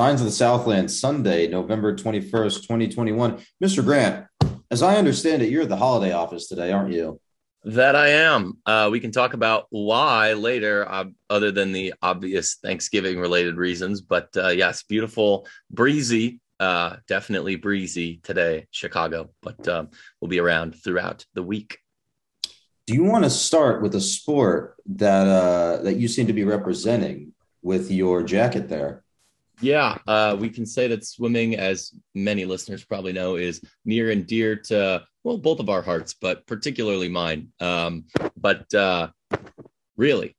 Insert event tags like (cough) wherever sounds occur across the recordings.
Signs of the Southland, Sunday, November 21st, 2021. Mr. Grant, as I understand it, you're at the holiday office today, aren't you? That I am. Uh, we can talk about why later, uh, other than the obvious Thanksgiving related reasons. But uh, yes, beautiful, breezy, uh, definitely breezy today, Chicago. But um, we'll be around throughout the week. Do you want to start with a sport that uh, that you seem to be representing with your jacket there? Yeah, uh, we can say that swimming, as many listeners probably know, is near and dear to well both of our hearts, but particularly mine. Um, but uh, really,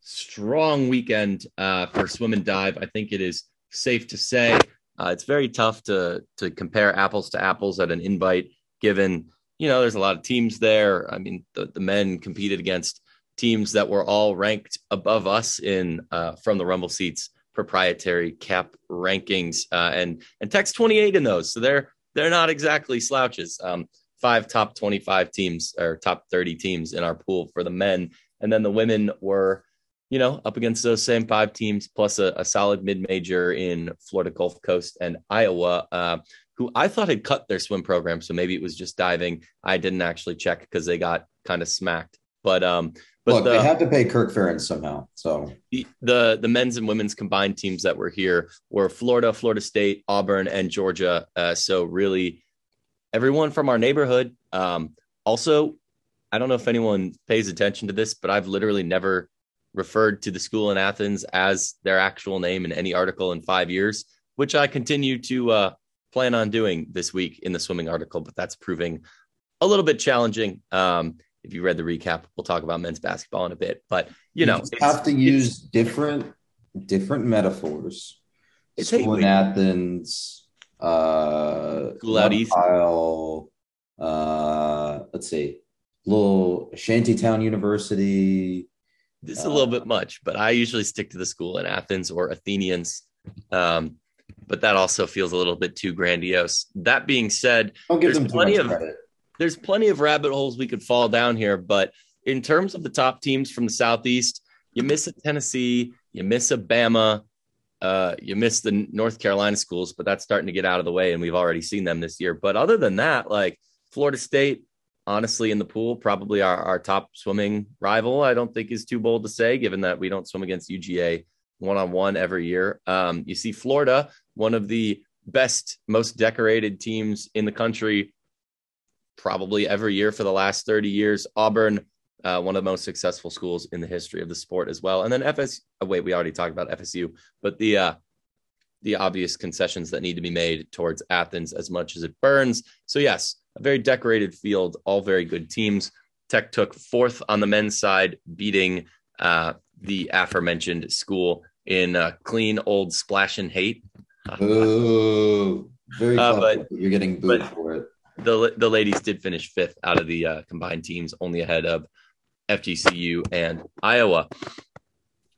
strong weekend uh, for swim and dive. I think it is safe to say uh, it's very tough to to compare apples to apples at an invite, given you know there's a lot of teams there. I mean, the, the men competed against teams that were all ranked above us in uh, from the Rumble seats proprietary cap rankings, uh, and and Tech's 28 in those, so they're they're not exactly slouches. Um, five top 25 teams or top 30 teams in our pool for the men, and then the women were, you know, up against those same five teams plus a, a solid mid major in Florida Gulf Coast and Iowa. Uh, who I thought had cut their swim program, so maybe it was just diving. I didn't actually check because they got kind of smacked. But um, but Look, the, they had to pay Kirk Ferentz somehow. So the, the, the men's and women's combined teams that were here were Florida, Florida State, Auburn, and Georgia. Uh, so really, everyone from our neighborhood. Um, also, I don't know if anyone pays attention to this, but I've literally never referred to the school in Athens as their actual name in any article in five years, which I continue to uh, plan on doing this week in the swimming article. But that's proving a little bit challenging. Um, if you read the recap, we'll talk about men's basketball in a bit. But you, you know, have to use different different metaphors. It's School in Athens, uh, School out east. Pile, uh, let's see, little Shantytown University. This is uh, a little bit much, but I usually stick to the school in Athens or Athenians. Um, but that also feels a little bit too grandiose. That being said, there's plenty of credit there's plenty of rabbit holes we could fall down here, but in terms of the top teams from the Southeast, you miss a Tennessee, you miss a Bama, uh, you miss the North Carolina schools, but that's starting to get out of the way, and we've already seen them this year. But other than that, like Florida State, honestly, in the pool, probably our, our top swimming rival. I don't think is too bold to say, given that we don't swim against UGA one on one every year. Um, you see Florida, one of the best, most decorated teams in the country, probably every year for the last 30 years. Auburn, uh, one of the most successful schools in the history of the sport as well. And then FS. Oh, wait, we already talked about FSU, but the uh, the obvious concessions that need to be made towards Athens as much as it burns. So yes, a very decorated field, all very good teams. Tech took fourth on the men's side, beating uh, the aforementioned school in uh, clean old splash and hate. (laughs) Ooh, very uh, but, you're getting booed but, for it the the ladies did finish fifth out of the uh, combined teams, only ahead of FGCU and Iowa.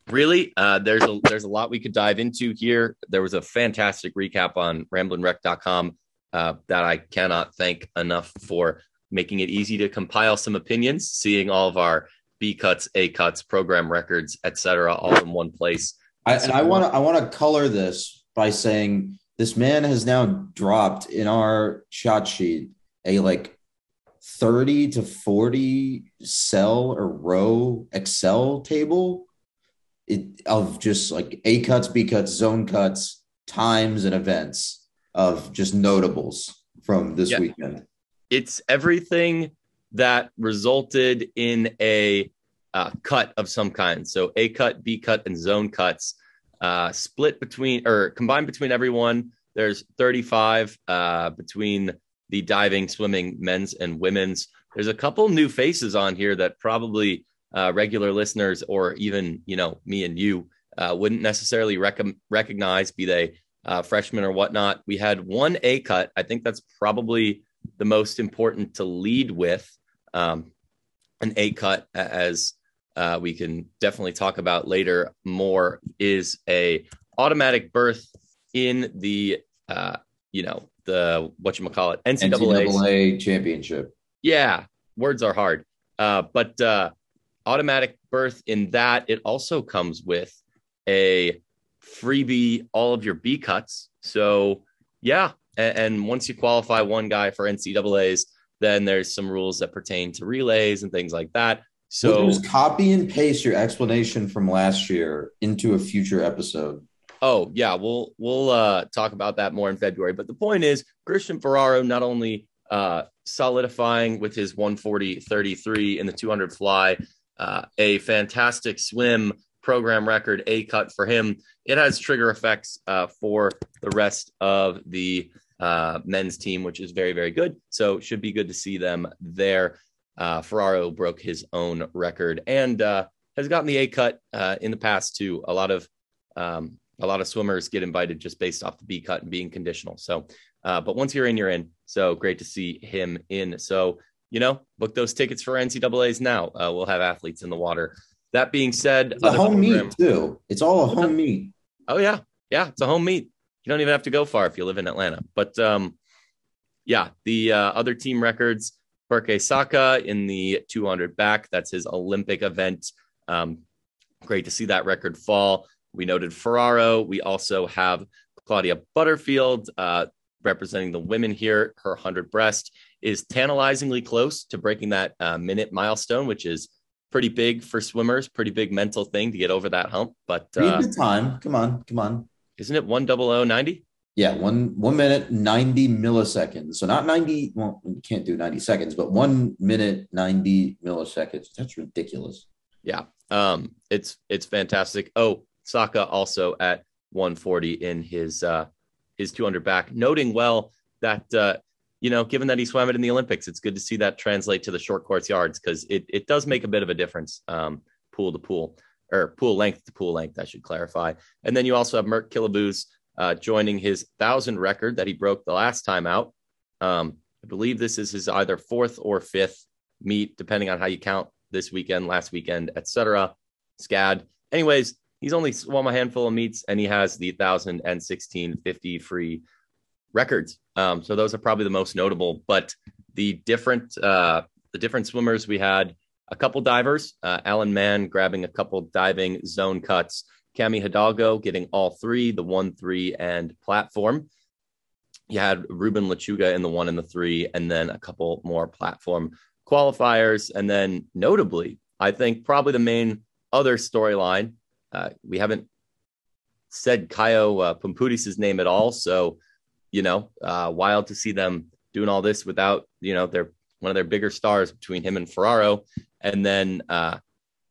Really, uh, there's a there's a lot we could dive into here. There was a fantastic recap on ramblinwreck.com uh, that I cannot thank enough for making it easy to compile some opinions, seeing all of our B cuts, A cuts, program records, etc., all in one place. I, and I want to I want to color this by saying this man has now dropped in our shot sheet a like 30 to 40 cell or row Excel table it, of just like A cuts, B cuts, zone cuts, times, and events of just notables from this yeah. weekend. It's everything that resulted in a uh, cut of some kind. So A cut, B cut, and zone cuts uh, split between or combined between everyone. There's 35 uh, between the diving, swimming, men's and women's. There's a couple new faces on here that probably uh, regular listeners or even you know me and you uh, wouldn't necessarily rec- recognize, be they uh, freshmen or whatnot. We had one A cut. I think that's probably the most important to lead with. Um, an A cut, as uh, we can definitely talk about later more, is a automatic berth in the uh, you know the what you call it NCAA, NCAA championship. Yeah, words are hard, uh, but uh, automatic berth in that it also comes with a freebie all of your B cuts. So yeah, and, and once you qualify one guy for NCAA's, then there's some rules that pertain to relays and things like that. So just copy and paste your explanation from last year into a future episode. Oh yeah, we'll we'll uh, talk about that more in February. But the point is, Christian Ferraro not only uh, solidifying with his 140.33 in the 200 fly, uh, a fantastic swim program record, a cut for him. It has trigger effects uh, for the rest of the uh, men's team, which is very very good. So should be good to see them there. Uh, Ferraro broke his own record and has gotten the A cut in the past too. A lot of um, a lot of swimmers get invited just based off the B cut and being conditional. So, uh, but once you're in, you're in. So great to see him in. So, you know, book those tickets for NCAA's now. Uh, we'll have athletes in the water. That being said, it's a home program, meet too. It's all a home meet. Oh yeah, yeah, it's a home meet. You don't even have to go far if you live in Atlanta. But um, yeah, the uh, other team records: Berke Saka in the 200 back. That's his Olympic event. Um, great to see that record fall. We noted Ferraro. We also have Claudia Butterfield uh, representing the women here. Her 100 breast is tantalizingly close to breaking that uh, minute milestone, which is pretty big for swimmers, pretty big mental thing to get over that hump. But uh, the time. Come on, come on. Isn't it one double o ninety? Yeah, one one minute ninety milliseconds. So not ninety. Well, you can't do ninety seconds, but one minute ninety milliseconds. That's ridiculous. Yeah, um, it's it's fantastic. Oh, Saka also at 140 in his uh, his 200 back, noting well that uh, you know, given that he swam it in the Olympics, it's good to see that translate to the short course yards because it it does make a bit of a difference, um, pool to pool or pool length to pool length. I should clarify. And then you also have Mert Kilavuz uh, joining his thousand record that he broke the last time out. Um, I believe this is his either fourth or fifth meet, depending on how you count this weekend, last weekend, etc. SCAD. Anyways, he's only swum a handful of meets and he has the 1000 and 1650 free records. Um, so those are probably the most notable, but the different, uh, the different swimmers we had a couple divers, uh, Alan Mann grabbing a couple diving zone cuts, Cami Hidalgo getting all three, the one, three, and platform. You had Ruben Lechuga in the one and the three, and then a couple more platform qualifiers. And then notably, I think probably the main other storyline uh, we haven't said Caio uh, Pumputis' name at all. So, you know, uh, wild to see them doing all this without, you know, their one of their bigger stars between him and Ferraro. And then uh,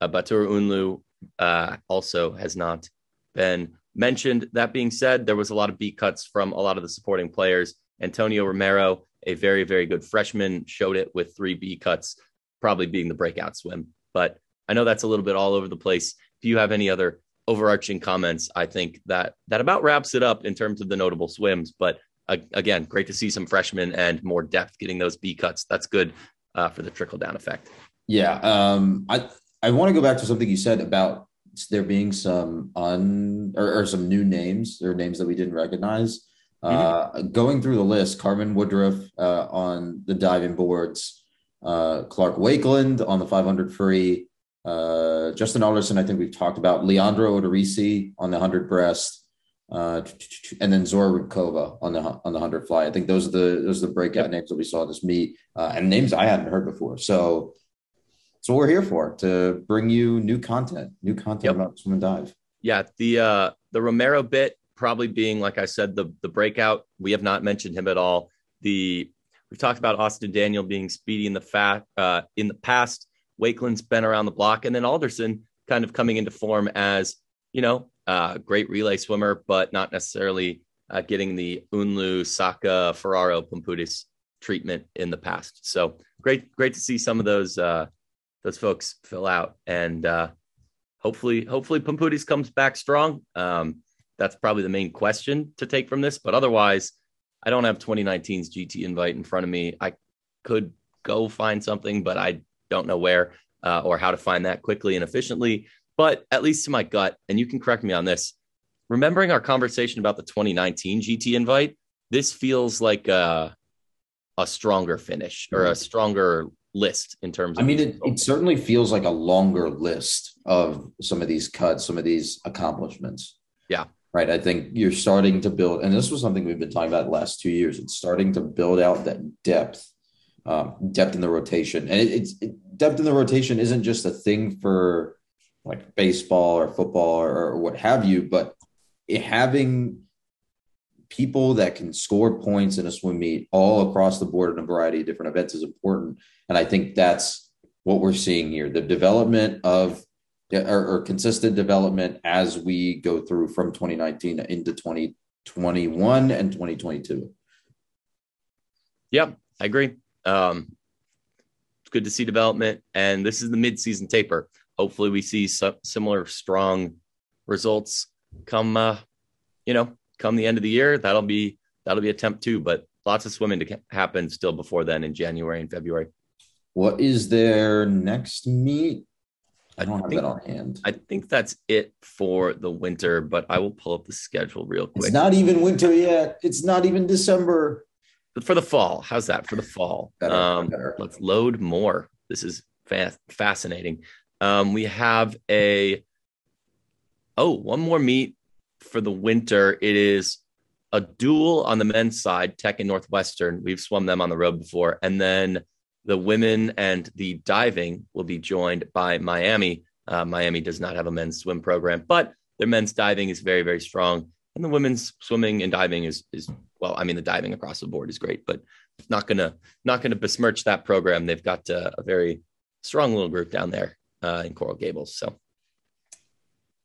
Batur Unlu uh, also has not been mentioned. That being said, there was a lot of beat cuts from a lot of the supporting players. Antonio Romero, a very, very good freshman, showed it with three B cuts, probably being the breakout swim. But I know that's a little bit all over the place if you have any other overarching comments, I think that that about wraps it up in terms of the notable swims. But uh, again, great to see some freshmen and more depth getting those B cuts. That's good uh, for the trickle down effect. Yeah, um, I I want to go back to something you said about there being some un or, or some new names or names that we didn't recognize. Mm-hmm. Uh, going through the list, Carmen Woodruff uh, on the diving boards, uh, Clark Wakeland on the 500 free, uh, Justin Alderson, I think we've talked about Leandro Odorizzi on the 100 breast, uh, and then Zora Rybkova on the on the 100 fly. I think those are the those are the breakout names that we saw this meet, uh, and names I hadn't heard before. So, that's what we're here for to bring you new content, new content yep. about swim and dive. Yeah, the uh, the Romero bit probably being like I said the the breakout. We have not mentioned him at all. The we've talked about Austin Daniel being speedy in the fat uh, in the past Wakeland's been around the block, and then Alderson kind of coming into form as you know a great relay swimmer, but not necessarily uh, getting the Unlu, Saka, Ferraro, Pumputis treatment in the past. So great, great to see some of those uh, those folks fill out, and uh, hopefully, hopefully Pumputis comes back strong. Um, that's probably the main question to take from this, but otherwise, I don't have 2019's GT invite in front of me. I could go find something, but I don't know where uh, or how to find that quickly and efficiently. But at least to my gut, and you can correct me on this, remembering our conversation about the 2019 GT invite, this feels like a, a stronger finish or a stronger list in terms of. I mean, it, it certainly feels like a longer list of some of these cuts, some of these accomplishments. Yeah. right? I think you're starting to build, and this was something we've been talking about the last two years. It's starting to build out that depth, um, depth in the rotation, and it, it's it, depth in the rotation isn't just a thing for like baseball or football or, or what have you, but having people that can score points in a swim meet all across the board in a variety of different events is important, and I think that's what we're seeing here: the development of or, or consistent development as we go through from 2019 into 2021 and 2022. Yeah, I agree. Um, it's good to see development, and this is the mid-season taper. Hopefully, we see some similar strong results come, uh, you know, come the end of the year. That'll be that'll be attempt two, but lots of swimming to happen still before then in January and February. What is their next meet? I don't I have think, that on hand. I think that's it for the winter, but I will pull up the schedule real quick. It's not even winter yet. It's not even December. For the fall. How's that for the fall? Better, um, better. Let's load more. This is fa- fascinating. Um, we have a, oh, one more meet for the winter. It is a duel on the men's side, Tech and Northwestern. We've swum them on the road before. And then the women and the diving will be joined by Miami. Uh, Miami does not have a men's swim program, but their men's diving is very, very strong. And the women's swimming and diving is is well, I mean, the diving across the board is great, but not gonna not gonna besmirch that program. They've got uh, a very strong little group down there uh, in Coral Gables. So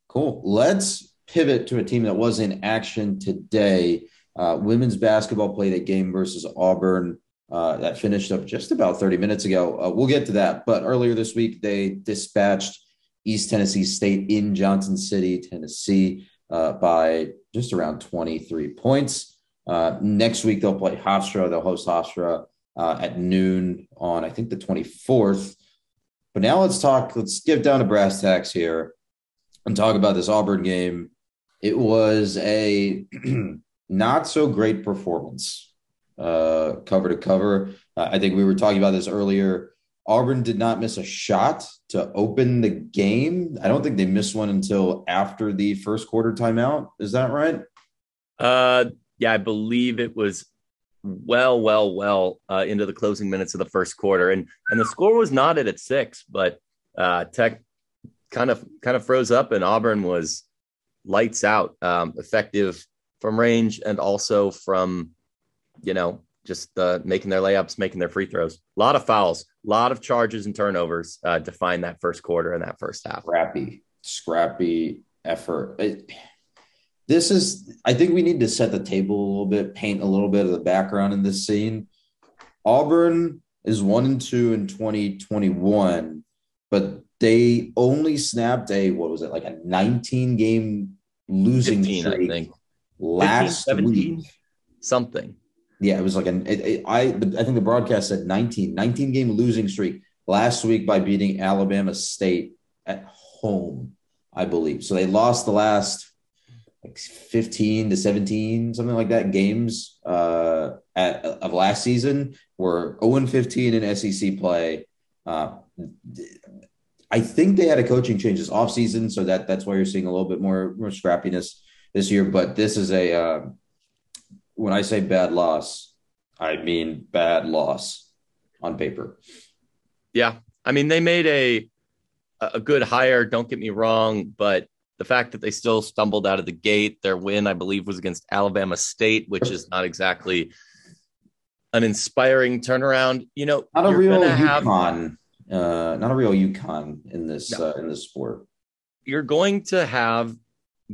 cool. Let's pivot to a team that was in action today. Uh, women's basketball played a game versus Auburn uh, that finished up just about 30 minutes ago. Uh, we'll get to that. But earlier this week, they dispatched East Tennessee State in Johnson City, Tennessee, uh, by just around 23 points. Uh, next week, they'll play Hofstra. They'll host Hofstra uh, at noon on, I think, the 24th. But now let's talk, let's get down to brass tacks here and talk about this Auburn game. It was a (clears throat) not so great performance uh, cover to cover. Uh, I think we were talking about this earlier. Auburn did not miss a shot to open the game. I don't think they missed one until after the first quarter timeout. Is that right? Uh, yeah, I believe it was well, well, well uh, into the closing minutes of the first quarter, and and the score was knotted at six, but uh, Tech kind of kind of froze up, and Auburn was lights out, um, effective from range and also from you know, just uh, making their layups, making their free throws. A lot of fouls, a lot of charges and turnovers uh, define that first quarter and that first half. Scrappy, scrappy effort. It, this is, I think we need to set the table a little bit, paint a little bit of the background in this scene. Auburn is one and two in 2021, but they only snapped a, what was it, like a 19 game losing 15, streak I think. last 15, week. Something. Yeah, it was like an it, it, I I think the broadcast said 19 19 game losing streak last week by beating Alabama State at home, I believe. So they lost the last like 15 to 17 something like that games uh at, of last season were 0 and 15 in SEC play. Uh I think they had a coaching change this offseason, so that that's why you're seeing a little bit more more scrappiness this year. But this is a uh, when I say bad loss, I mean bad loss on paper. Yeah. I mean, they made a a good hire, don't get me wrong, but the fact that they still stumbled out of the gate, their win, I believe, was against Alabama State, which is not exactly an inspiring turnaround. You know, not a real UConn, have, uh, not a real UConn in this no. uh, in this sport. You're going to have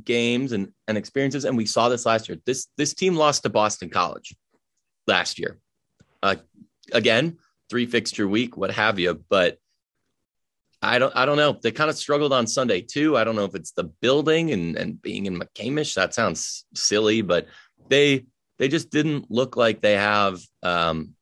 games and, and experiences. And we saw this last year. This this team lost to Boston College last year. Uh, again, three fixture week, what have you. But I don't I don't know. They kind of struggled on Sunday too. I don't know if it's the building and, and being in McCamish. That sounds silly, but they they just didn't look like they have um,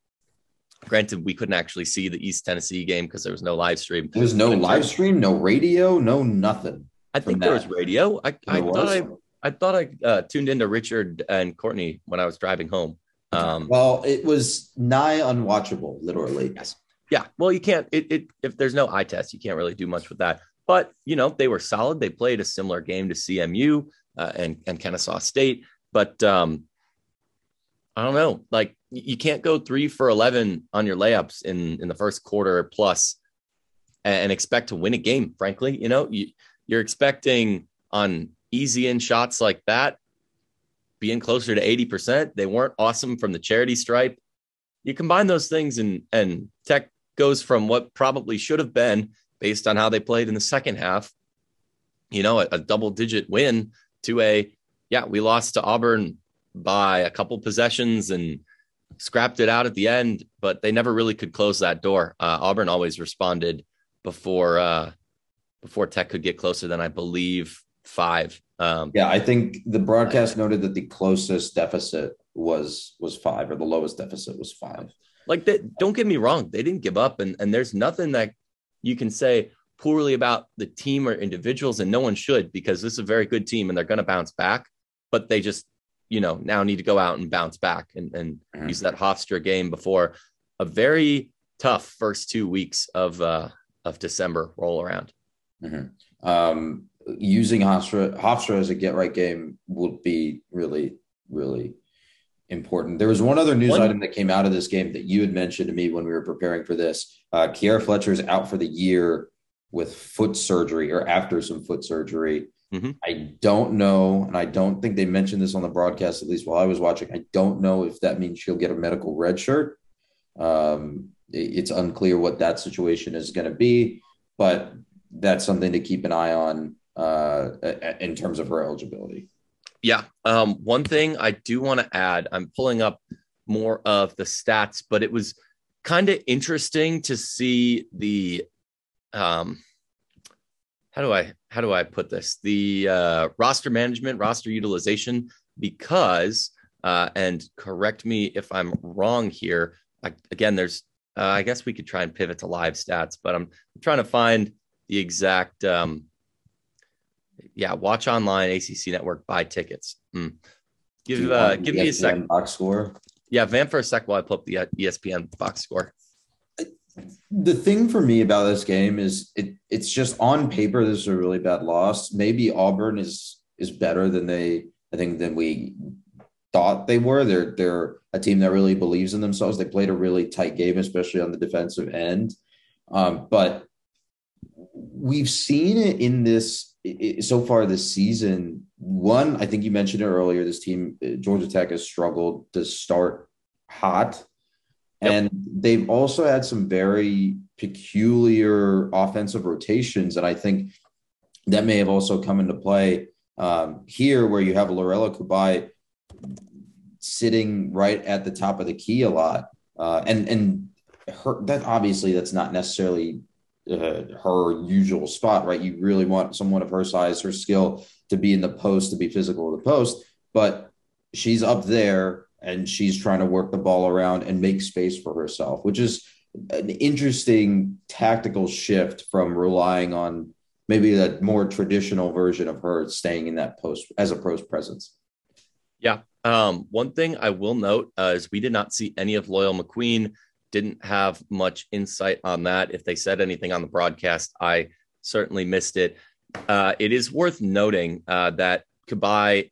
granted we couldn't actually see the east tennessee game because there was no live stream there was no live stream no radio no nothing I think there was radio. I, I thought I I thought I uh, tuned into Richard and Courtney when I was driving home. Um, well, it was nigh unwatchable, literally. Yes. Yeah. Well, you can't. It, it if there's no eye test, you can't really do much with that. But you know, they were solid. They played a similar game to CMU. uh, and and Kennesaw State. But um, I don't know. Like you can't go three for eleven on your layups in in the first quarter plus and expect to win a game. Frankly, you know you you're expecting on easy in shots like that being closer to 80%. They weren't awesome from the charity stripe. You combine those things and and Tech goes from what probably should have been based on how they played in the second half, you know, a, a double digit win to a yeah, we lost to Auburn by a couple possessions and scrapped it out at the end, but they never really could close that door. Uh, Auburn always responded before uh, before Tech could get closer than I believe five. Um, yeah, I think the broadcast noted that the closest deficit was was five, or the lowest deficit was five. Like that, don't get me wrong, they didn't give up, and and there's nothing that you can say poorly about the team or individuals, and no one should because this is a very good team and they're going to bounce back. But they just, you know, now need to go out and bounce back and, and mm-hmm. use that Hofstra game before a very tough first two weeks of uh, of December roll around. Mm-hmm. Um, using Hofstra, Hofstra as a get right game would be really, really important. There was one other news one, item that came out of this game that you had mentioned to me when we were preparing for this. Uh, Kierra Fletcher is out for the year with foot surgery or after some foot surgery. Mm-hmm. I don't know, and I don't think they mentioned this on the broadcast, at least while I was watching. I don't know if that means she'll get a medical red shirt. Um, it's unclear what that situation is going to be, but that's something to keep an eye on uh, in terms of her eligibility. Yeah. Um, one thing I do want to add, I'm pulling up more of the stats, but it was kind of interesting to see the um how do I how do I put this? The uh, roster management, roster utilization, because uh, and correct me if I'm wrong here. I, again, there's uh, I guess we could try and pivot to live stats, but I'm trying to find the exact um, yeah, watch online, ACC network, buy tickets. Mm. Give uh, give me a second. Box score. Yeah, Van for a sec while I pull up the uh, ESPN box score. The thing for me about this game is it it's just on paper this is a really bad loss. Maybe Auburn is is better than they I think than we thought they were. They're they're a team that really believes in themselves. They played a really tight game, especially on the defensive end. Um, but we've seen it in this it, so far this season, one, I think you mentioned it earlier, this team, uh, Georgia Tech, has struggled to start hot. And they've also had some very peculiar offensive rotations. And I think that may have also come into play um, here, where you have Lorela Cubaj sitting right at the top of the key a lot. Uh, and and her, that obviously that's not necessarily uh, her usual spot, right? You really want someone of her size, her skill to be in the post, to be physical in the post, but she's up there and she's trying to work the ball around and make space for herself, which is an interesting tactical shift from relying on maybe a more traditional version of her staying in that post as a post presence. Yeah. Um, one thing I will note uh, is we did not see any of Loyal McQueen didn't have much insight on that. If they said anything on the broadcast, I certainly missed it. Uh, it is worth noting uh, that Cubaj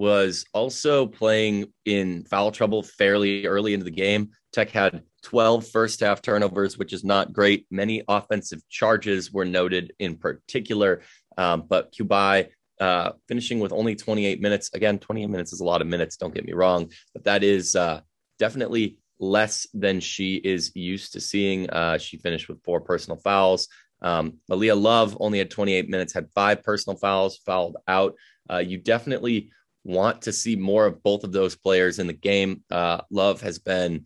was also playing in foul trouble fairly early into the game. Tech had 12 first half turnovers, which is not great. Many offensive charges were noted in particular, um, but Cubaj uh, finishing with only 28 minutes. Again, 28 minutes is a lot of minutes, don't get me wrong, but that is uh, definitely less than she is used to seeing. Uh, she finished with four personal fouls. Um, Eylia Love only had 28 minutes, had five personal fouls, fouled out. Uh, you definitely want to see more of both of those players in the game. Uh, Love has been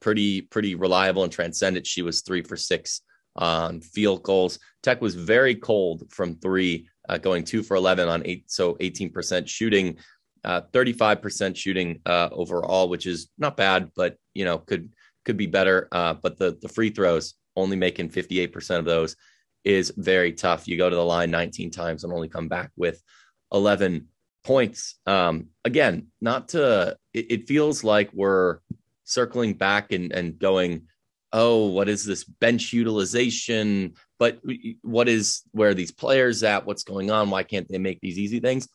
pretty, pretty reliable and transcendent. She was three for six on field goals. Tech was very cold from three, uh, going two for 11 on eight, so 18% shooting uh, 35% shooting uh, overall, which is not bad, but you know could could be better. Uh, but the the free throws only making 58% of those is very tough. You go to the line 19 times and only come back with 11 points. Um, again, not to it, it feels like we're circling back and and going, oh, what is this bench utilization? But what is where these players at? What's going on? Why can't they make these easy things?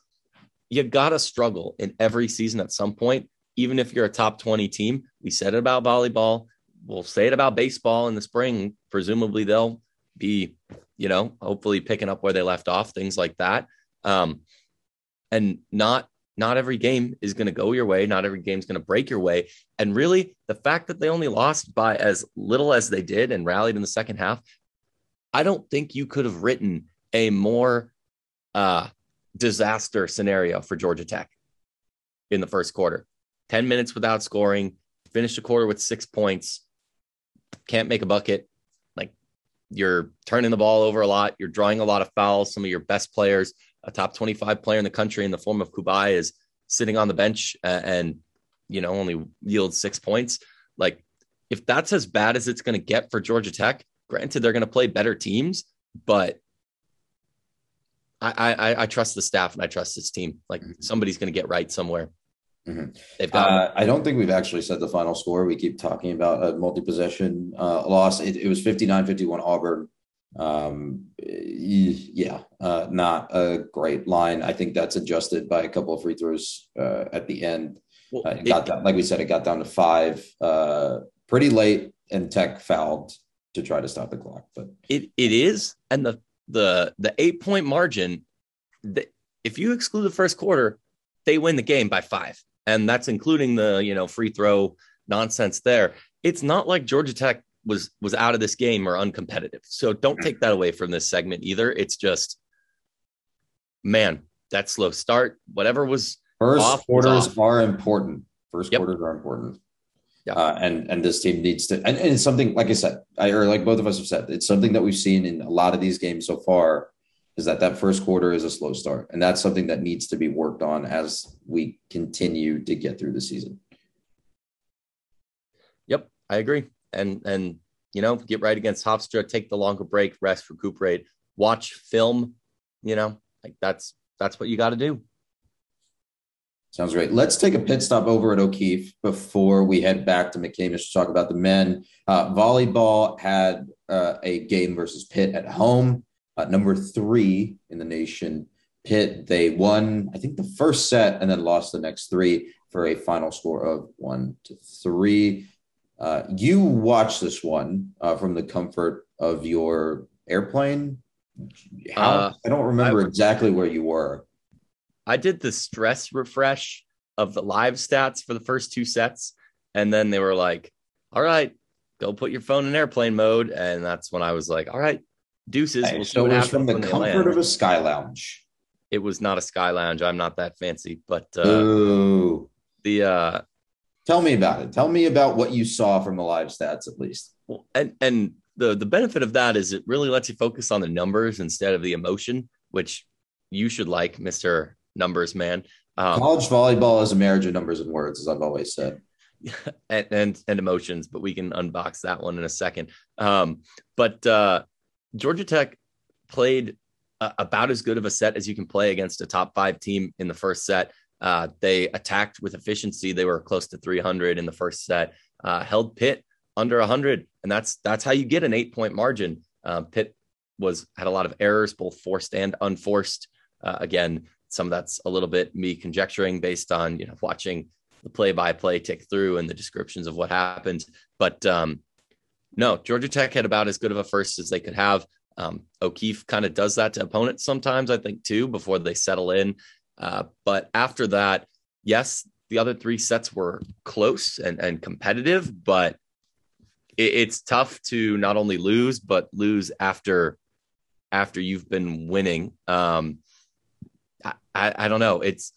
you got to struggle in every season at some point, even if you're a top 20 team. We said it about volleyball. We'll say it about baseball in the spring. Presumably, they'll be, you know, hopefully picking up where they left off, things like that. Um, and not not every game is going to go your way. Not every game is going to break your way. And really, the fact that they only lost by as little as they did and rallied in the second half, I don't think you could have written a more uh, disaster scenario for Georgia Tech in the first quarter. 10 minutes without scoring, finish the quarter with six points, can't make a bucket. Like you're turning the ball over a lot, you're drawing a lot of fouls. Some of your best players, a top 25 player in the country in the form of Cubaj is sitting on the bench and, you know, only yields six points. Like if that's as bad as it's going to get for Georgia Tech, granted, they're going to play better teams, but I, I, I trust the staff and I trust this team. Like mm-hmm. somebody's going to get right somewhere. Mm-hmm. They've got. Uh, I don't think we've actually said the final score. We keep talking about a multi-possession uh, loss. It, it was 59-51 Auburn. Um, yeah, uh, not a great line. I think that's adjusted by a couple of free throws uh, at the end. Well, uh, it got down, like we said, it got down to five uh, pretty late, and Tech fouled to try to stop the clock. But it it is, and the the the eight point margin, the, if you exclude the first quarter, they win the game by five, and that's including the you know free throw nonsense there. It's not like Georgia Tech was was out of this game or uncompetitive. So don't take that away from this segment either. It's just, man, that slow start, whatever was first off, quarters was are important. First yep. quarters are important. Yeah. Uh, and and this team needs to and, and, it's something like I said, I or like both of us have said, it's something that we've seen in a lot of these games so far is that that first quarter is a slow start, and that's something that needs to be worked on as we continue to get through the season. Yep, I agree, and and you know, get right against Hofstra, take the longer break, rest, recuperate, watch film. You know, like that's that's what you got to do. Sounds great. Let's take a pit stop over at O'Keefe before we head back to McCamish to talk about the men. Uh, volleyball had uh, a game versus Pitt at home, uh, number three in the nation. Pitt, they won, I think, the first set and then lost the next three for a final score of one to three. Uh, you watch this one uh, from the comfort of your airplane. How, uh, I don't remember I, exactly where you were. I did the stress refresh of the live stats for the first two sets. And then they were like, all right, go put your phone in airplane mode. And that's when I was like, all right, deuces. We'll so it was from the comfort of a sky lounge. It was not a sky lounge. I'm not that fancy, but uh, the uh, tell me about it. Tell me about what you saw from the live stats, at least. Well, and and the the benefit of that is it really lets you focus on the numbers instead of the emotion, which you should like, Mister numbers, man. Um, College volleyball is a marriage of numbers and words, as I've always said. (laughs) and, and, and emotions, but we can unbox that one in a second. Um, but uh, Georgia Tech played uh, about as good of a set as you can play against a top five team in the first set. Uh, they attacked with efficiency. They were close to 300 in the first set. Uh, held Pitt under 100, and that's that's how you get an eight point margin. Uh, Pitt was had a lot of errors, both forced and unforced. Uh, again, some of that's a little bit me conjecturing based on you know watching the play by play tick through and the descriptions of what happened. But um, no, Georgia Tech had about as good of a first as they could have. Um, O'Keefe kind of does that to opponents sometimes, I think, too, before they settle in. Uh, but after that, yes, the other three sets were close and, and competitive, but it, it's tough to not only lose, but lose after after you've been winning. Um, I, I don't know. It's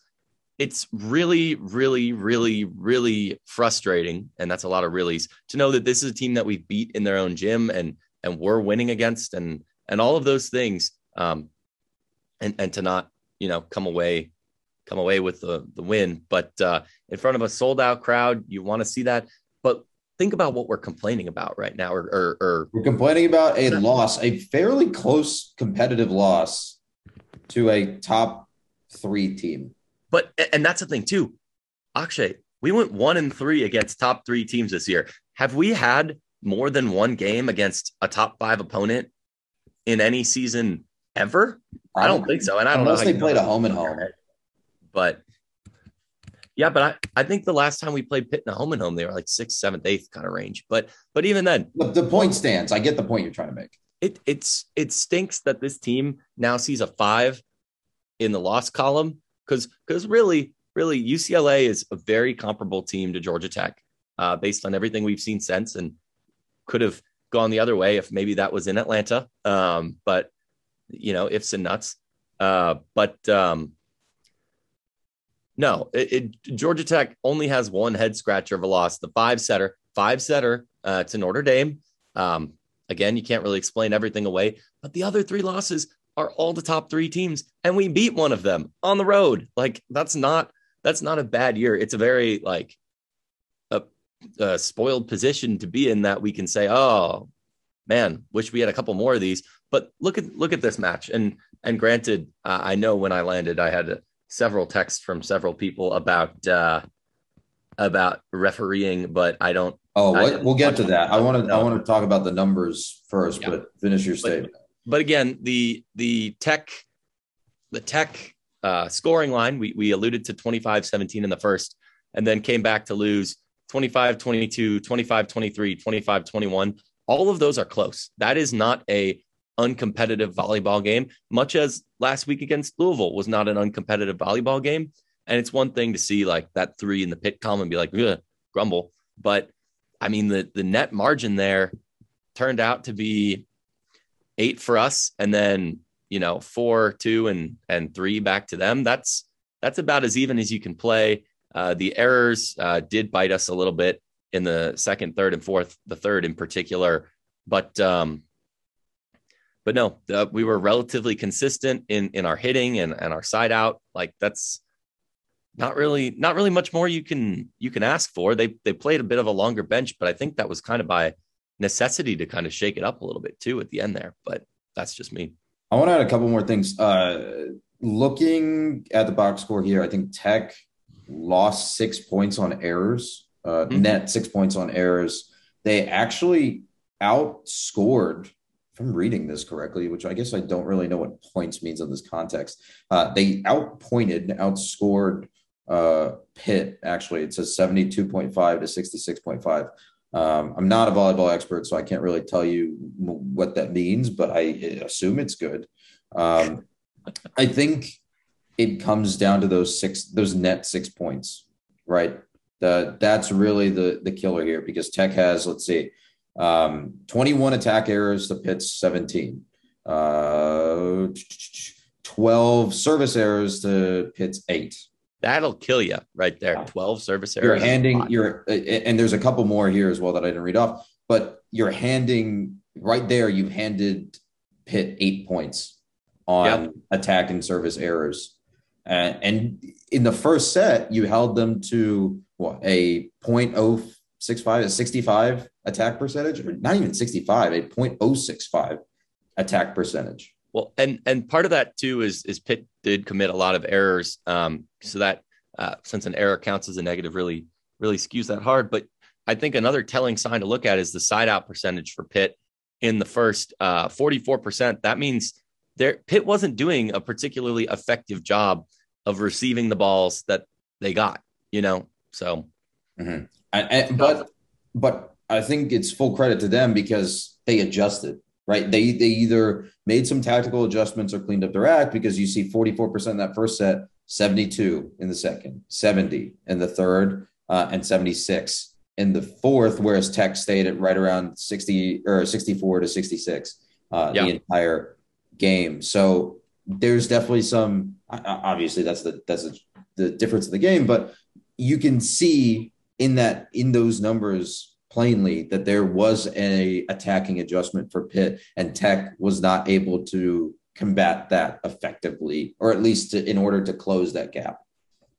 it's really, really, really, really frustrating, and that's a lot of reallys to know that this is a team that we beat in their own gym and and we're winning against, and and all of those things, um, and and to not you know come away come away with the the win, but uh, in front of a sold out crowd, you want to see that. But think about what we're complaining about right now, or, or, or we're complaining about a loss, a fairly close competitive loss to a top three team. But and that's the thing too, Akshay. We went one and three against top three teams this year. Have we had more than one game against a top five opponent in any season ever? I don't, think so. And I don't unless know they played a home and home. but yeah, but I, I think the last time we played Pitt in a home and home, they were like sixth, seventh, eighth kind of range. But but even then, the, the point stands. I get the point you're trying to make. It it's it stinks that this team now sees a five in the loss column because because really really UCLA is a very comparable team to Georgia Tech uh, based on everything we've seen since and could have gone the other way if maybe that was in Atlanta. Um, but you know ifs and nuts. Uh, but um, no, it, it, Georgia Tech only has one head scratcher of a loss, the five setter, five setter uh, to Notre Dame. Um, again, you can't really explain everything away, but the other three losses are all the top three teams, and we beat one of them on the road. Like that's not that's not a bad year. It's a very like a, a spoiled position to be in that we can say, oh man, wish we had a couple more of these. But look at look at this match, and and granted, uh, I know when I landed, I had several texts from several people about uh, about refereeing, but I don't. Oh, I we'll get to that. I want to. I want to talk about the numbers first, yeah. but finish your statement. But, but, again, the the tech, the tech uh, scoring line. We we alluded to 25-17 in the first, and then came back to lose 25-22, 25-23, 25-21. All of those are close. That is not a uncompetitive volleyball game, much as last week against Louisville was not an uncompetitive volleyball game. And it's one thing to see like that three in the Pitt column and be like, grumble. But I mean, the, the net margin there turned out to be eight for us and then, you know, four, two, and, and three back to them. That's, that's about as even as you can play. Uh, the errors uh, did bite us a little bit in the second, third, and fourth, the third in particular. But um, but no, uh, we were relatively consistent in in our hitting and and our side out. Like that's not really not really much more you can you can ask for. They they played a bit of a longer bench, but I think that was kind of by necessity to kind of shake it up a little bit too at the end there. But that's just me. I want to add a couple more things. Uh, looking at the box score here, I think Tech lost six points on errors, uh, mm-hmm. net six points on errors. They actually outscored I'm reading this correctly, which I guess I don't really know what points means in this context. Uh, they outpointed, outscored uh, Pitt. Actually, it says 72.5 to 66.5. Um, I'm not a volleyball expert, so I can't really tell you what that means, but I assume it's good. Um, I think it comes down to those six, those net six points, right? The, that's really the the killer here because Tech has, let's see, um, 21 attack errors to Pitt's 17. Uh, 12 service errors to Pitt's eight. That'll kill you right there. 12 service errors. You're handing you're and there's a couple more here as well that I didn't read off, but you're handing right there, you've handed Pitt eight points on yep. attack and service errors. Uh, and in the first set, you held them to what a 0.065, a 65 attack percentage, or not even 65, a 0.065 attack percentage. Well, and and part of that too is is Pitt did commit a lot of errors, um, so that uh, since an error counts as a negative, really really skews that hard. But I think another telling sign to look at is the side out percentage for Pitt in the first uh, 44%. That means there Pitt wasn't doing a particularly effective job of receiving the balls that they got. You know, so. Mm-hmm. And, and, but but I think it's full credit to them because they adjusted, right? They they either made some tactical adjustments or cleaned up their act because you see 44% in that first set, 72 in the second, 70 in the third, uh, and 76 in the fourth, whereas Tech stayed at right around 60 or 64 to 66 uh, yeah. the entire game. So there's definitely some obviously that's the that's the difference in the game, but you can see in that in those numbers plainly that there was a attacking adjustment for Pitt, and Tech was not able to combat that effectively, or at least to, in order to close that gap.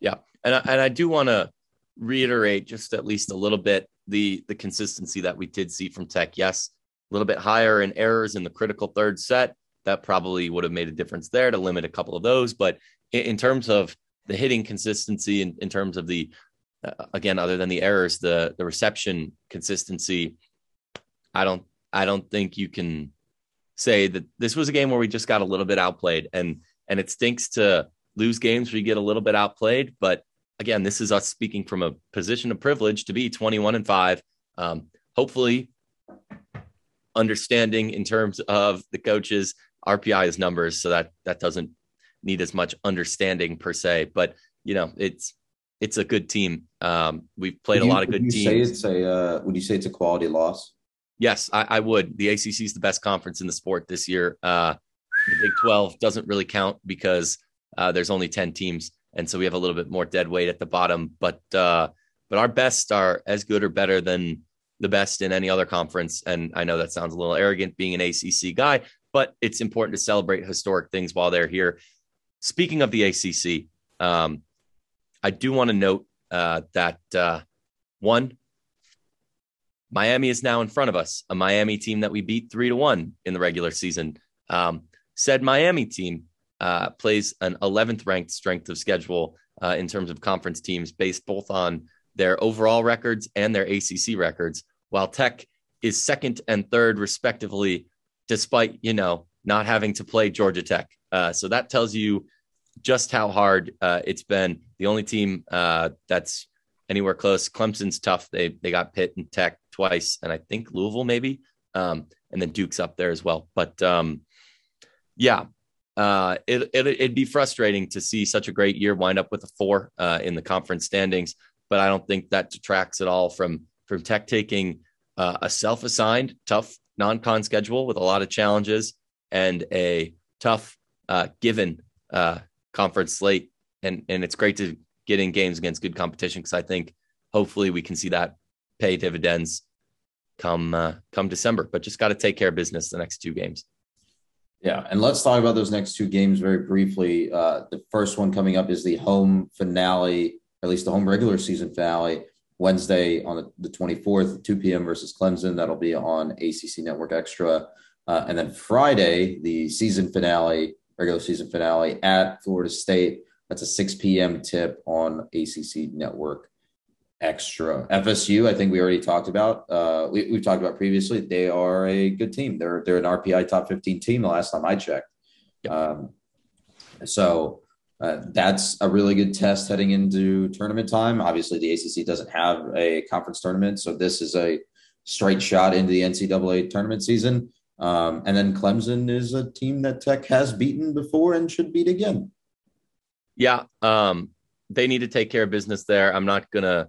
Yeah, and I, and I do want to reiterate just at least a little bit the the consistency that we did see from Tech. Yes, a little bit higher in errors in the critical third set. That probably would have made a difference there to limit a couple of those. But in, in terms of the hitting consistency, in, in terms of the uh, again, other than the errors, the the reception consistency, I don't I don't think you can say that this was a game where we just got a little bit outplayed and and it stinks to lose games where you get a little bit outplayed. But again, this is us speaking from a position of privilege to be 21 and five. Um, hopefully, understanding in terms of the coaches RPI RPI's numbers, so that that doesn't need as much understanding per se. But you know, it's it's a good team. Um, we've played you, a lot of good would teams. Say it's a uh, would you say it's a quality loss? Yes, I, I, would. The ACC is the best conference in the sport this year. Uh, the Big 12 doesn't really count because uh, there's only 10 teams, and so we have a little bit more dead weight at the bottom. But uh, but our best are as good or better than the best in any other conference. And I know that sounds a little arrogant being an ACC guy, but it's important to celebrate historic things while they're here. Speaking of the ACC, um, I do want to note uh, that uh, one, Miami is now in front of us, a Miami team that we beat three to one in the regular season. Um, said Miami team uh, plays an 11th ranked strength of schedule uh, in terms of conference teams based both on their overall records and their ACC records, while Tech is second and third, respectively, despite, you know, not having to play Georgia Tech. Uh, so that tells you just how hard uh, it's been. The only team uh, that's anywhere close, Clemson's tough. They they got Pitt and Tech twice, and I think Louisville maybe, um, and then Duke's up there as well. But um, yeah, uh, it, it would be frustrating to see such a great year wind up with a four uh, in the conference standings, but I don't think that detracts at all from from Tech taking uh, a self-assigned tough non-con schedule with a lot of challenges and a tough uh, given conference slate, and and it's great to get in games against good competition because I think hopefully we can see that pay dividends come uh, come December. But just got to take care of business the next two games. Yeah, and let's talk about those next two games very briefly. Uh, the first one coming up is the home finale, at least the home regular season finale, Wednesday on the, the 24th, 2 p.m. versus Clemson. That'll be on ACC Network Extra. Uh, and then Friday, the season finale, regular season finale at Florida State. That's a 6 p.m. tip on ACC Network extra. FSU, I think we already talked about. Uh, we, we've talked about previously. They are a good team. They're they're an RPI top 15 team. The last time I checked. Yep. Um, so uh, that's a really good test heading into tournament time. Obviously, the ACC doesn't have a conference tournament, so this is a straight shot into the NCAA tournament season. Um, and then Clemson is a team that Tech has beaten before and should beat again. Yeah, um, they need to take care of business there. I'm not gonna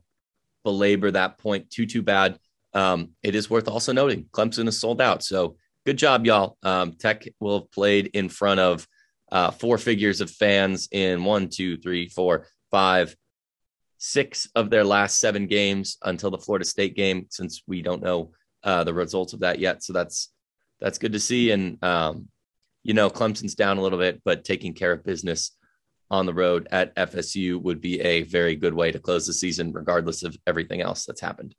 belabor that point too too bad. Um, it is worth also noting Clemson is sold out. So good job, y'all. Um, Tech will have played in front of uh, four figures of fans in one, two, three, four, five, six of their last seven games until the Florida State game, since we don't know uh, the results of that yet. So that's that's good to see. And um, you know, Clemson's down a little bit, but taking care of business on the road at FSU would be a very good way to close the season, regardless of everything else that's happened.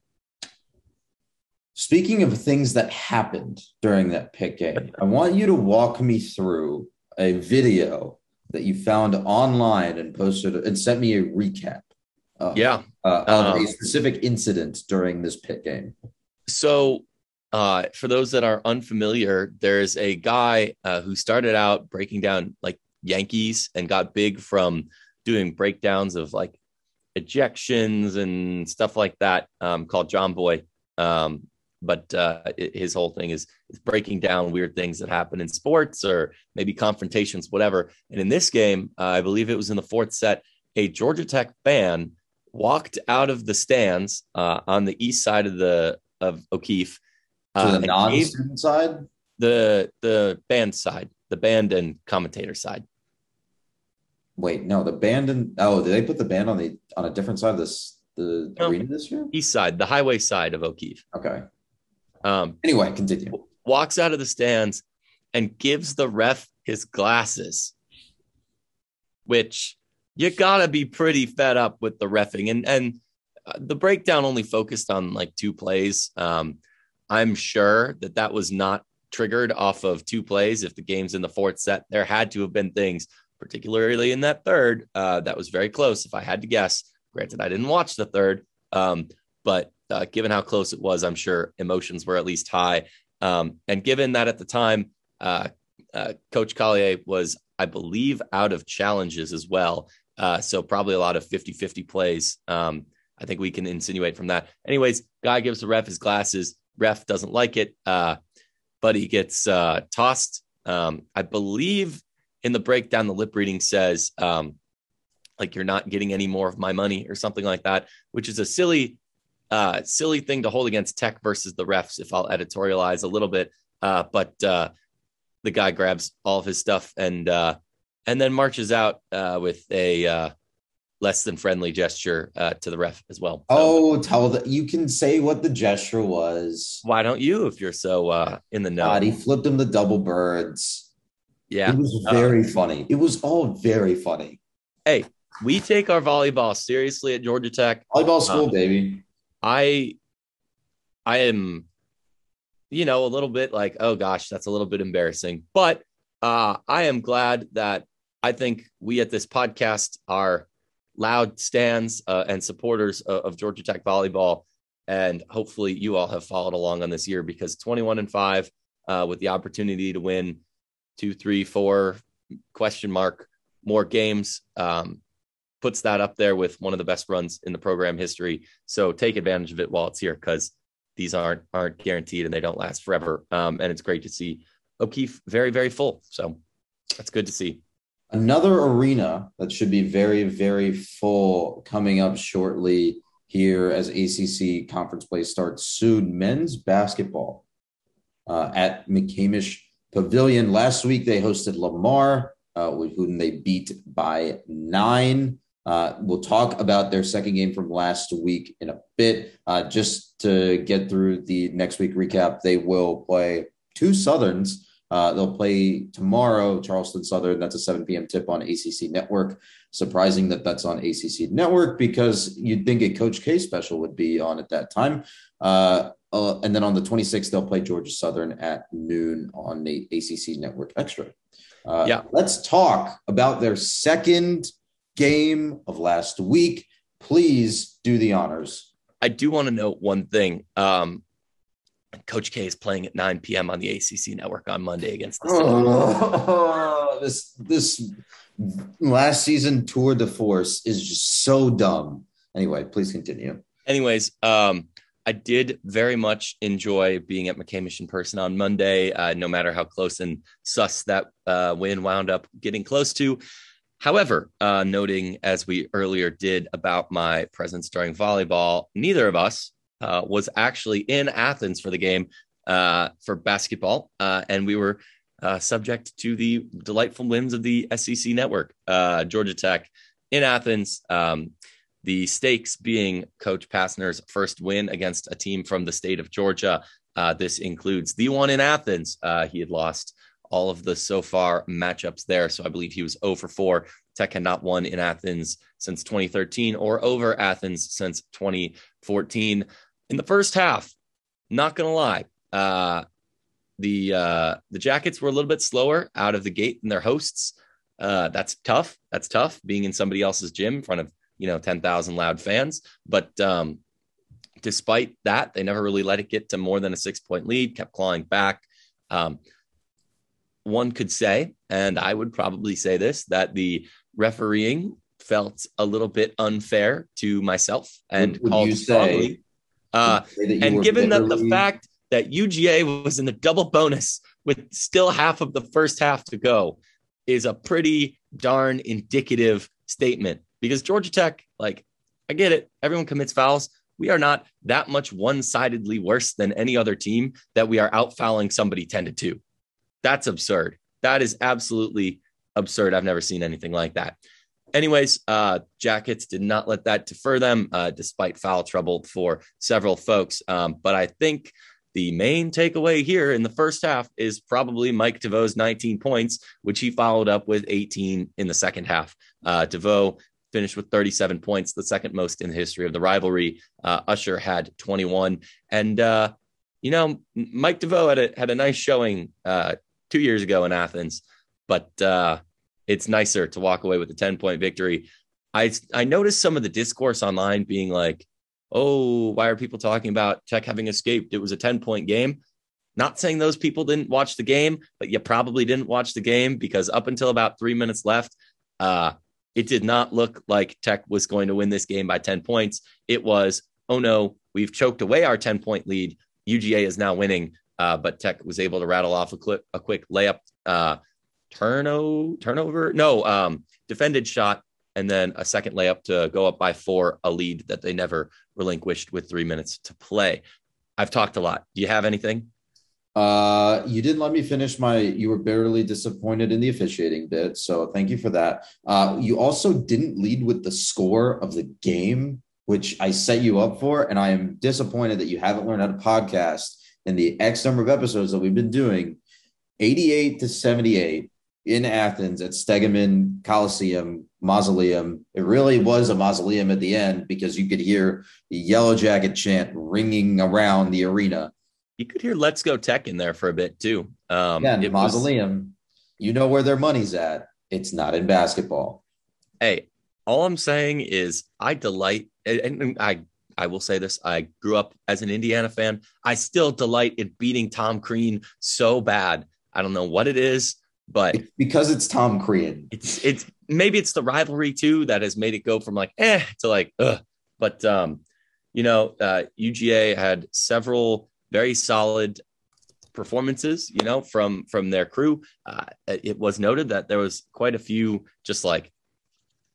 Speaking of things that happened during that Pitt game, I want you to walk me through a video that you found online and posted and sent me a recap. Of, yeah, uh, of um, a specific incident during this Pitt game. So, uh, for those that are unfamiliar, there's a guy uh, who started out breaking down like Yankees and got big from doing breakdowns of like ejections and stuff like that um, called Jomboy. Um, but uh, his whole thing is, is breaking down weird things that happen in sports or maybe confrontations, whatever. And in this game, uh, I believe it was in the fourth set, a Georgia Tech fan walked out of the stands uh, on the east side of the of O'Keefe. Uh, the non-student side, the the band side, the band and commentator side. Wait, no, the band and oh, did they put the band on the on a different side of this the no, arena this year? East side, the highway side of O'Keefe. Okay. Um. Anyway, continue. Walks out of the stands and gives the ref his glasses, which you gotta be pretty fed up with the refing. And and uh, the breakdown only focused on like two plays. Um, I'm sure that that was not triggered off of two plays. If the game's in the fourth set, there had to have been things particularly in that third. Uh, that was very close. If I had to guess, granted, I didn't watch the third, um, but uh, given how close it was, I'm sure emotions were at least high. Um, and given that at the time, uh, uh Coach Collier was, I believe, out of challenges as well. Uh, so probably a lot of 50 50 plays. Um, I think we can insinuate from that. Anyways, guy gives the ref his glasses. Ref doesn't like it. Uh, he gets uh, tossed. Um, I believe in the breakdown, the lip reading says, um, like, you're not getting any more of my money or something like that, which is a silly, uh, silly thing to hold against tech versus the refs, if I'll editorialize a little bit. Uh, but uh, the guy grabs all of his stuff and uh, and then marches out uh, with a uh, less than friendly gesture uh, to the ref as well. So, oh, tell that you can say what the gesture was. Why don't you, if you're so uh, in the know? God, he flipped him the double birds. Yeah, it was very uh, funny. It was all very funny. Hey, we take our volleyball seriously at Georgia Tech. Volleyball school, uh, baby. I, I am, you know, a little bit like, oh gosh, that's a little bit embarrassing, but uh, I am glad that I think we at this podcast are loud stands uh, and supporters of, of, Georgia Tech volleyball. And hopefully you all have followed along on this year because 21 and five uh, with the opportunity to win two, three, four question mark more games um, puts that up there with one of the best runs in the program history. So take advantage of it while it's here because these aren't aren't guaranteed and they don't last forever. Um, and it's great to see O'Keefe very very full. So that's good to see. Another arena that should be very, very full coming up shortly here as ACC conference play starts soon. Men's basketball uh, at McCamish Pavilion. Last week they hosted Lamar, uh, whom they beat by nine. Uh, we'll talk about their second game from last week in a bit. Uh, just to get through the next week recap, they will play two Southerns uh, they'll play tomorrow, Charleston Southern. That's a 7 p.m. tip on ACC Network. Surprising that that's on ACC Network because you'd think a Coach K special would be on at that time. Uh, uh, and then on the 26th, they'll play Georgia Southern at noon on the ACC Network Extra. Uh, yeah. Let's talk about their second game of last week. Please do the honors. I do want to note one thing. Um, Coach K is playing at 9 p.m. on the ACC network on Monday against the oh, (laughs) this this last season tour de force is just so dumb. Anyway, please continue. Anyways, um, I did very much enjoy being at McCamish in person on Monday, uh, no matter how close and sus that uh, win wound up getting close to. However, uh, noting as we earlier did about my presence during volleyball, neither of us uh, was actually in Athens for the game uh, for basketball, uh, and we were uh, subject to the delightful whims of the SEC network. Georgia Tech in Athens. Um, the stakes being Coach Pastner's first win against a team from the state of Georgia. this includes the one in Athens. he had lost all of the so far matchups there. So I believe he was 0 for 4. Tech had not won in Athens since 2013 or over Athens since 2014 in the first half, not gonna lie, uh, the uh, the Jackets were a little bit slower out of the gate than their hosts. Uh, that's tough. That's tough being in somebody else's gym in front of you know ten thousand loud fans. But um, despite that, they never really let it get to more than a six point lead. Kept clawing back. Um, one could say, and I would probably say this, that the refereeing felt a little bit unfair to myself and would, called you say uh, and given that the fact that UGA was in the double bonus with still half of the first half to go is a pretty darn indicative statement because Georgia Tech, like, I get it, everyone commits fouls. We are not that much one sidedly worse than any other team that we are out fouling somebody 10 to 2. That's absurd. That is absolutely absurd. I've never seen anything like that anyways, uh, Jackets did not let that defer them, uh, despite foul trouble for several folks. Um, but I think the main takeaway here in the first half is probably Mike DeVoe's 19 points, which he followed up with 18 in the second half. Uh, DeVoe finished with 37 points, the second most in the history of the rivalry. Uh, Usher had 21. And, uh, you know, Mike DeVoe had a, had a nice showing uh, two years ago in Athens, but uh, it's nicer to walk away with a 10 point victory. I I noticed some of the discourse online being like, "Oh, why are people talking about Tech having escaped? It was a 10 point game." Not saying those people didn't watch the game, but you probably didn't watch the game because up until about three minutes left, uh, it did not look like Tech was going to win this game by 10 points. It was, oh no, we've choked away our 10 point lead. UGA is now winning, uh, but Tech was able to rattle off a, clip, a quick layup, uh, turno, turnover, no, um, defended shot, and then a second layup to go up by four, a lead that they never relinquished with three minutes to play. I've talked a lot. Do you have anything? Uh, you didn't let me finish my. You were barely disappointed in the officiating bit, so thank you for that. Uh, you also didn't lead with the score of the game, which I set you up for, and I am disappointed that you haven't learned how to podcast in the X number of episodes that we've been doing. Eighty-eight to seventy-eight in Athens at Stegeman Coliseum mausoleum. It really was a mausoleum at the end because you could hear the Yellow Jacket chant ringing around the arena you could hear "Let's Go Tech" in there for a bit too. Um, yeah, mausoleum. Was, you know where their money's at. It's not in basketball. Hey, all I'm saying is I delight, and I I will say this: I grew up as an Indiana fan. I still delight in beating Tom Crean so bad. I don't know what it is, but it's because it's Tom Crean. It's it's maybe it's the rivalry too that has made it go from like eh to like ugh. But um, you know, uh, UGA had several very solid performances, you know, from from their crew. Uh, it was noted that there was quite a few just like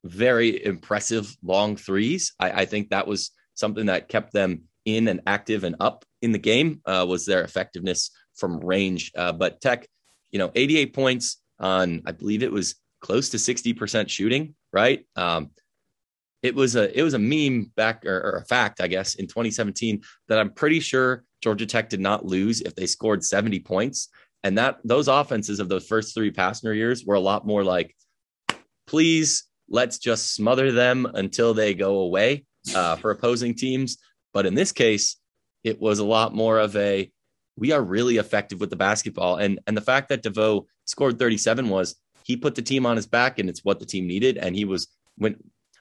very impressive long threes. I, I think that was something that kept them in and active and up in the game uh, was their effectiveness from range. Uh, but Tech, you know, 88 points on I believe it was close to 60% shooting, right? Um, it was a it was a meme back or, or, a fact, I guess, in 2017 that I'm pretty sure Georgia Tech did not lose if they scored 70 points. And that those offenses of those first three Pastner years were a lot more like, please let's just smother them until they go away uh, for opposing teams. But in this case, it was a lot more of a we are really effective with the basketball. And and the fact that DeVoe scored 37 was he put the team on his back and it's what the team needed. And he was when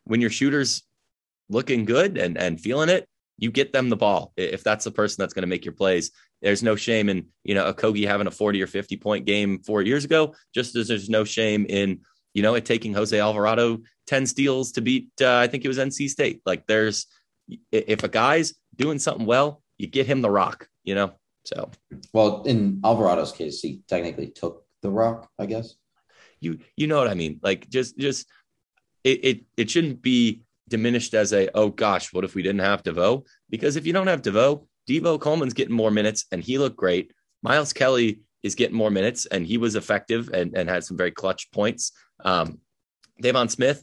when your shooter's looking good and and feeling it, you get them the ball. If that's the person that's going to make your plays, there's no shame in, you know, Okogie having a 40 or 50 point game four years ago, just as there's no shame in, you know, it taking Jose Alvarado 10 steals to beat, uh, I think it was NC State. Like there's, if a guy's doing something well, you get him the rock, you know? So, well, in Alvarado's case, he technically took the rock, I guess. You, you know what I mean? Like just, just, it, it, it shouldn't be diminished as a oh gosh, what if we didn't have DeVoe? Because if you don't have DeVoe, Deebo Coleman's getting more minutes and he looked great. Miles Kelly is getting more minutes and he was effective and, and had some very clutch points. Um, Deivon Smith,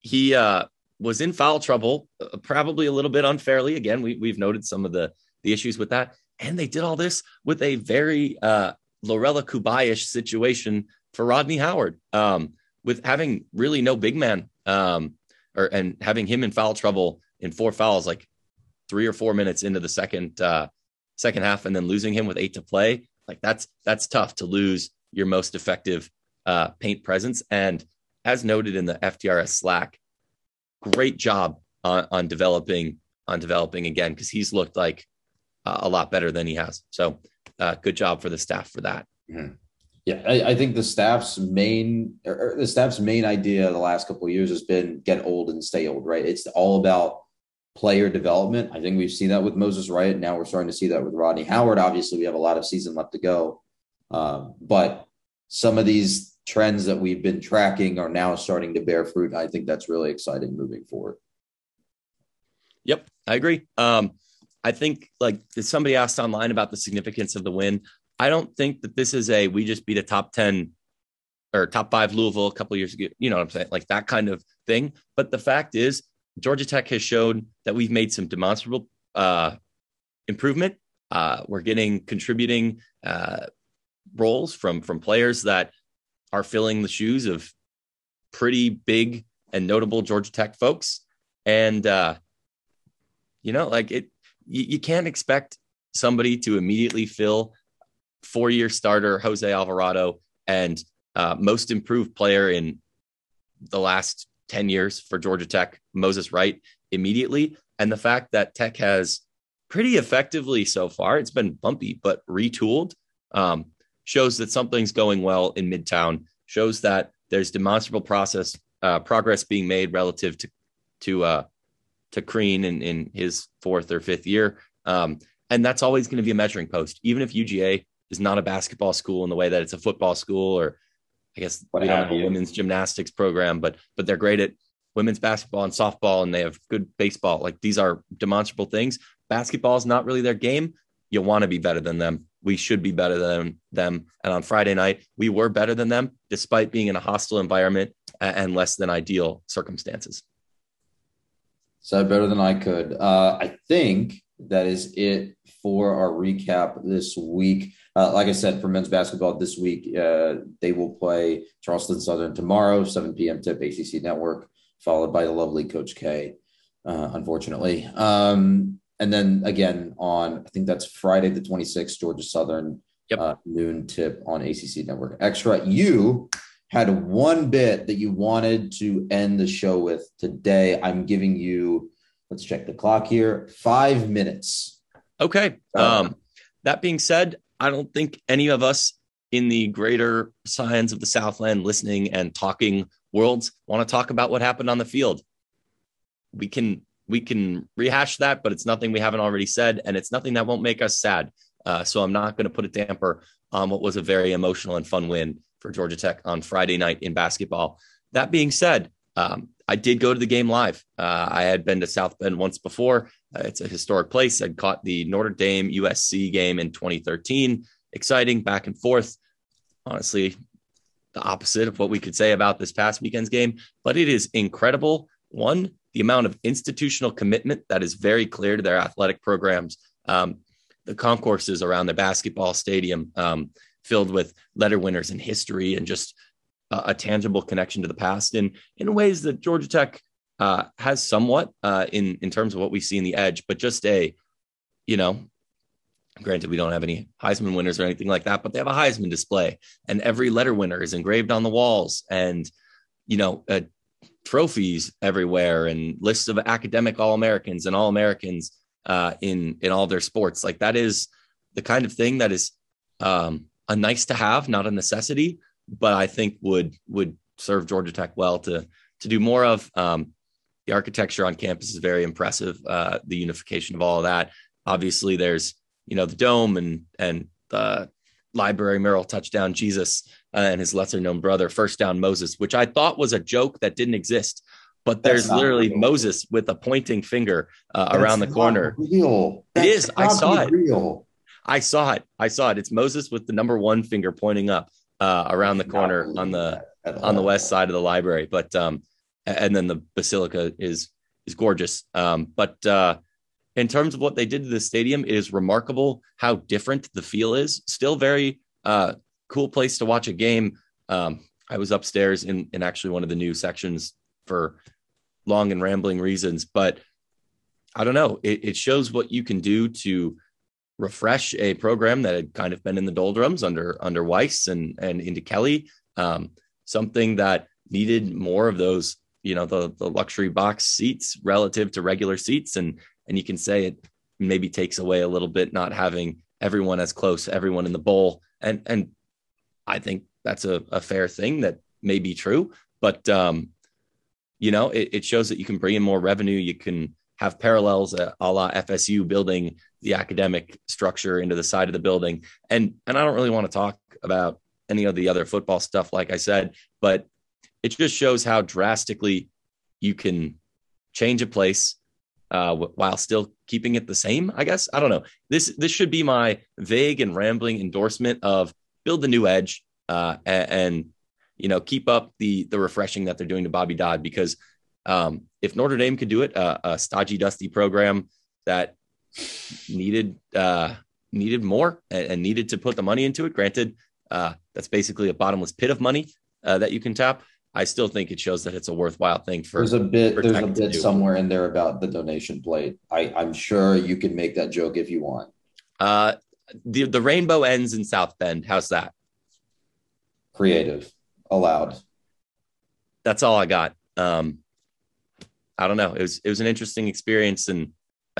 he uh, was in foul trouble, uh, probably a little bit unfairly. Again, we, we've noted some of the the issues with that, and they did all this with a very uh, Lorela Cubaj-ish situation for Rodney Howard, um, with having really no big man. Um, or and having him in foul trouble in four fouls, like three or four minutes into the second uh, second half, and then losing him with eight to play, like that's that's tough to lose your most effective uh, paint presence. And as noted in the FTRS Slack, great job on, on developing on developing again because he's looked like uh, a lot better than he has. So uh, good job for the staff for that. Mm-hmm. Yeah, I, I, think the staff's main or the staff's main idea the last couple of years has been get old and stay old, right? It's all about player development. I think we've seen that with Moses Wright. Now we're starting to see that with Rodney Howard. Obviously, we have a lot of season left to go, um, but some of these trends that we've been tracking are now starting to bear fruit. I think that's really exciting moving forward. Yep, I agree. Um, I think like somebody asked online about the significance of the win. I don't think that this is a we just beat a top 10 or top five Louisville a couple years ago. You know what I'm saying? Like that kind of thing. But the fact is, Georgia Tech has shown that we've made some demonstrable uh, improvement. Uh, we're getting contributing uh, roles from from players that are filling the shoes of pretty big and notable Georgia Tech folks. And uh, you know, like it, you, you can't expect somebody to immediately fill four year starter Jose Alvarado and uh, most improved player in the last 10 years for Georgia Tech, Moses Wright, immediately. And the fact that Tech has pretty effectively so far. It's been bumpy, but retooled. Um, shows that something's going well in Midtown. Shows that there's demonstrable process uh, progress being made relative to to uh, to Crean in, in his fourth or fifth year. Um, and that's always going to be a measuring post, even if UGA is not a basketball school in the way that it's a football school, or I guess what we don't have a women's gymnastics program, but but they're great at women's basketball and softball, and they have good baseball. Like these are demonstrable things. Basketball is not really their game. You want to be better than them. We should be better than them. And on Friday night, we were better than them, despite being in a hostile environment and less than ideal circumstances. Said better than I could. Uh, I think that is it for our recap this week. Uh, like I said, for men's basketball this week, uh, they will play Charleston Southern tomorrow, 7 p.m. tip ACC Network, followed by the lovely Coach K, uh, unfortunately. Um, and then again on, I think that's Friday the 26th, Georgia Southern, yep. Uh, noon tip on ACC Network Extra. You had one bit that you wanted to end the show with today. I'm giving you, let's check the clock here, five minutes. Okay. Uh, um, that being said, I don't think any of us in the greater science of the Southland listening and talking worlds want to talk about what happened on the field. We can we can rehash that, but it's nothing we haven't already said, and it's nothing that won't make us sad. Uh, so I'm not going to put a damper on what was a very emotional and fun win for Georgia Tech on Friday night in basketball. That being said, um, I did go to the game live. Uh, I had been to South Bend once before. Uh, it's a historic place. I'd caught the Notre Dame USC game in 2013. Exciting, back and forth. Honestly, the opposite of what we could say about this past weekend's game, but it is incredible. One, the amount of institutional commitment that is very clear to their athletic programs. Um, the concourses around the basketball stadium, um, filled with letter winners and history and just a, a tangible connection to the past in in ways that Georgia Tech uh, has somewhat uh, in in terms of what we see in the edge, but just a you know. Granted, we don't have any Heisman winners or anything like that, but they have a Heisman display, and every letter winner is engraved on the walls, and you know, uh, trophies everywhere, and lists of academic All Americans and All Americans uh, in in all their sports. Like that is the kind of thing that is um, a nice to have, not a necessity, but I think would would serve Georgia Tech well to to do more of. Um, the architecture on campus is very impressive. Uh, the unification of all of that. Obviously, there's you know the dome and and the library mural touchdown Jesus uh, and his lesser known brother first down Moses, which I thought was a joke that didn't exist. But there's literally real. Moses with a pointing finger uh, around the corner. Real. That's it is. I saw it. I saw it. I saw it. It's Moses with the number one finger pointing up uh, around the corner on the on the west side of the library. But um, and then the basilica is is gorgeous. Um, but uh, in terms of what they did to the stadium, it is remarkable how different the feel is. Still very uh, cool place to watch a game. Um, I was upstairs in in actually one of the new sections for long and rambling reasons, but I don't know. It, it shows what you can do to refresh a program that had kind of been in the doldrums under under Weis and and into Kelly. Um, something that needed more of those, you know, the the luxury box seats relative to regular seats, and and you can say it maybe takes away a little bit not having everyone as close, everyone in the bowl, and and I think that's a, a fair thing that may be true, but um, you know, it, it shows that you can bring in more revenue, you can have parallels uh, a la FSU building the academic structure into the side of the building. And and I don't really want to talk about any of the other football stuff, like I said, but it just shows how drastically you can change a place uh, while still keeping it the same. I guess I don't know. This this should be my vague and rambling endorsement of build the new edge uh, and, and you know keep up the the refreshing that they're doing to Bobby Dodd because um, if Notre Dame could do it, uh, a stodgy, dusty program that needed uh, needed more and, needed to put the money into it. Granted, uh, that's basically a bottomless pit of money uh, that you can tap. I still think it shows that it's a worthwhile thing for. There's a bit. There's a bit somewhere in there about the donation plate. I, I'm sure you can make that joke if you want. Uh, the the rainbow ends in South Bend. How's that? Creative, allowed. That's all I got. Um, I don't know. It was it was an interesting experience, and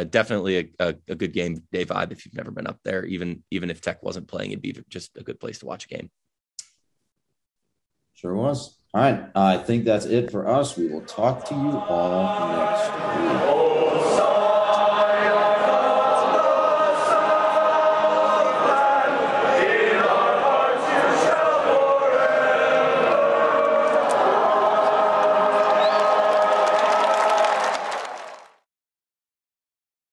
definitely a, a, a, good game day vibe if you've never been up there. Even even if Tech wasn't playing, it'd be just a good place to watch a game. Sure was. All right. I think that's it for us. We will talk to you all next week.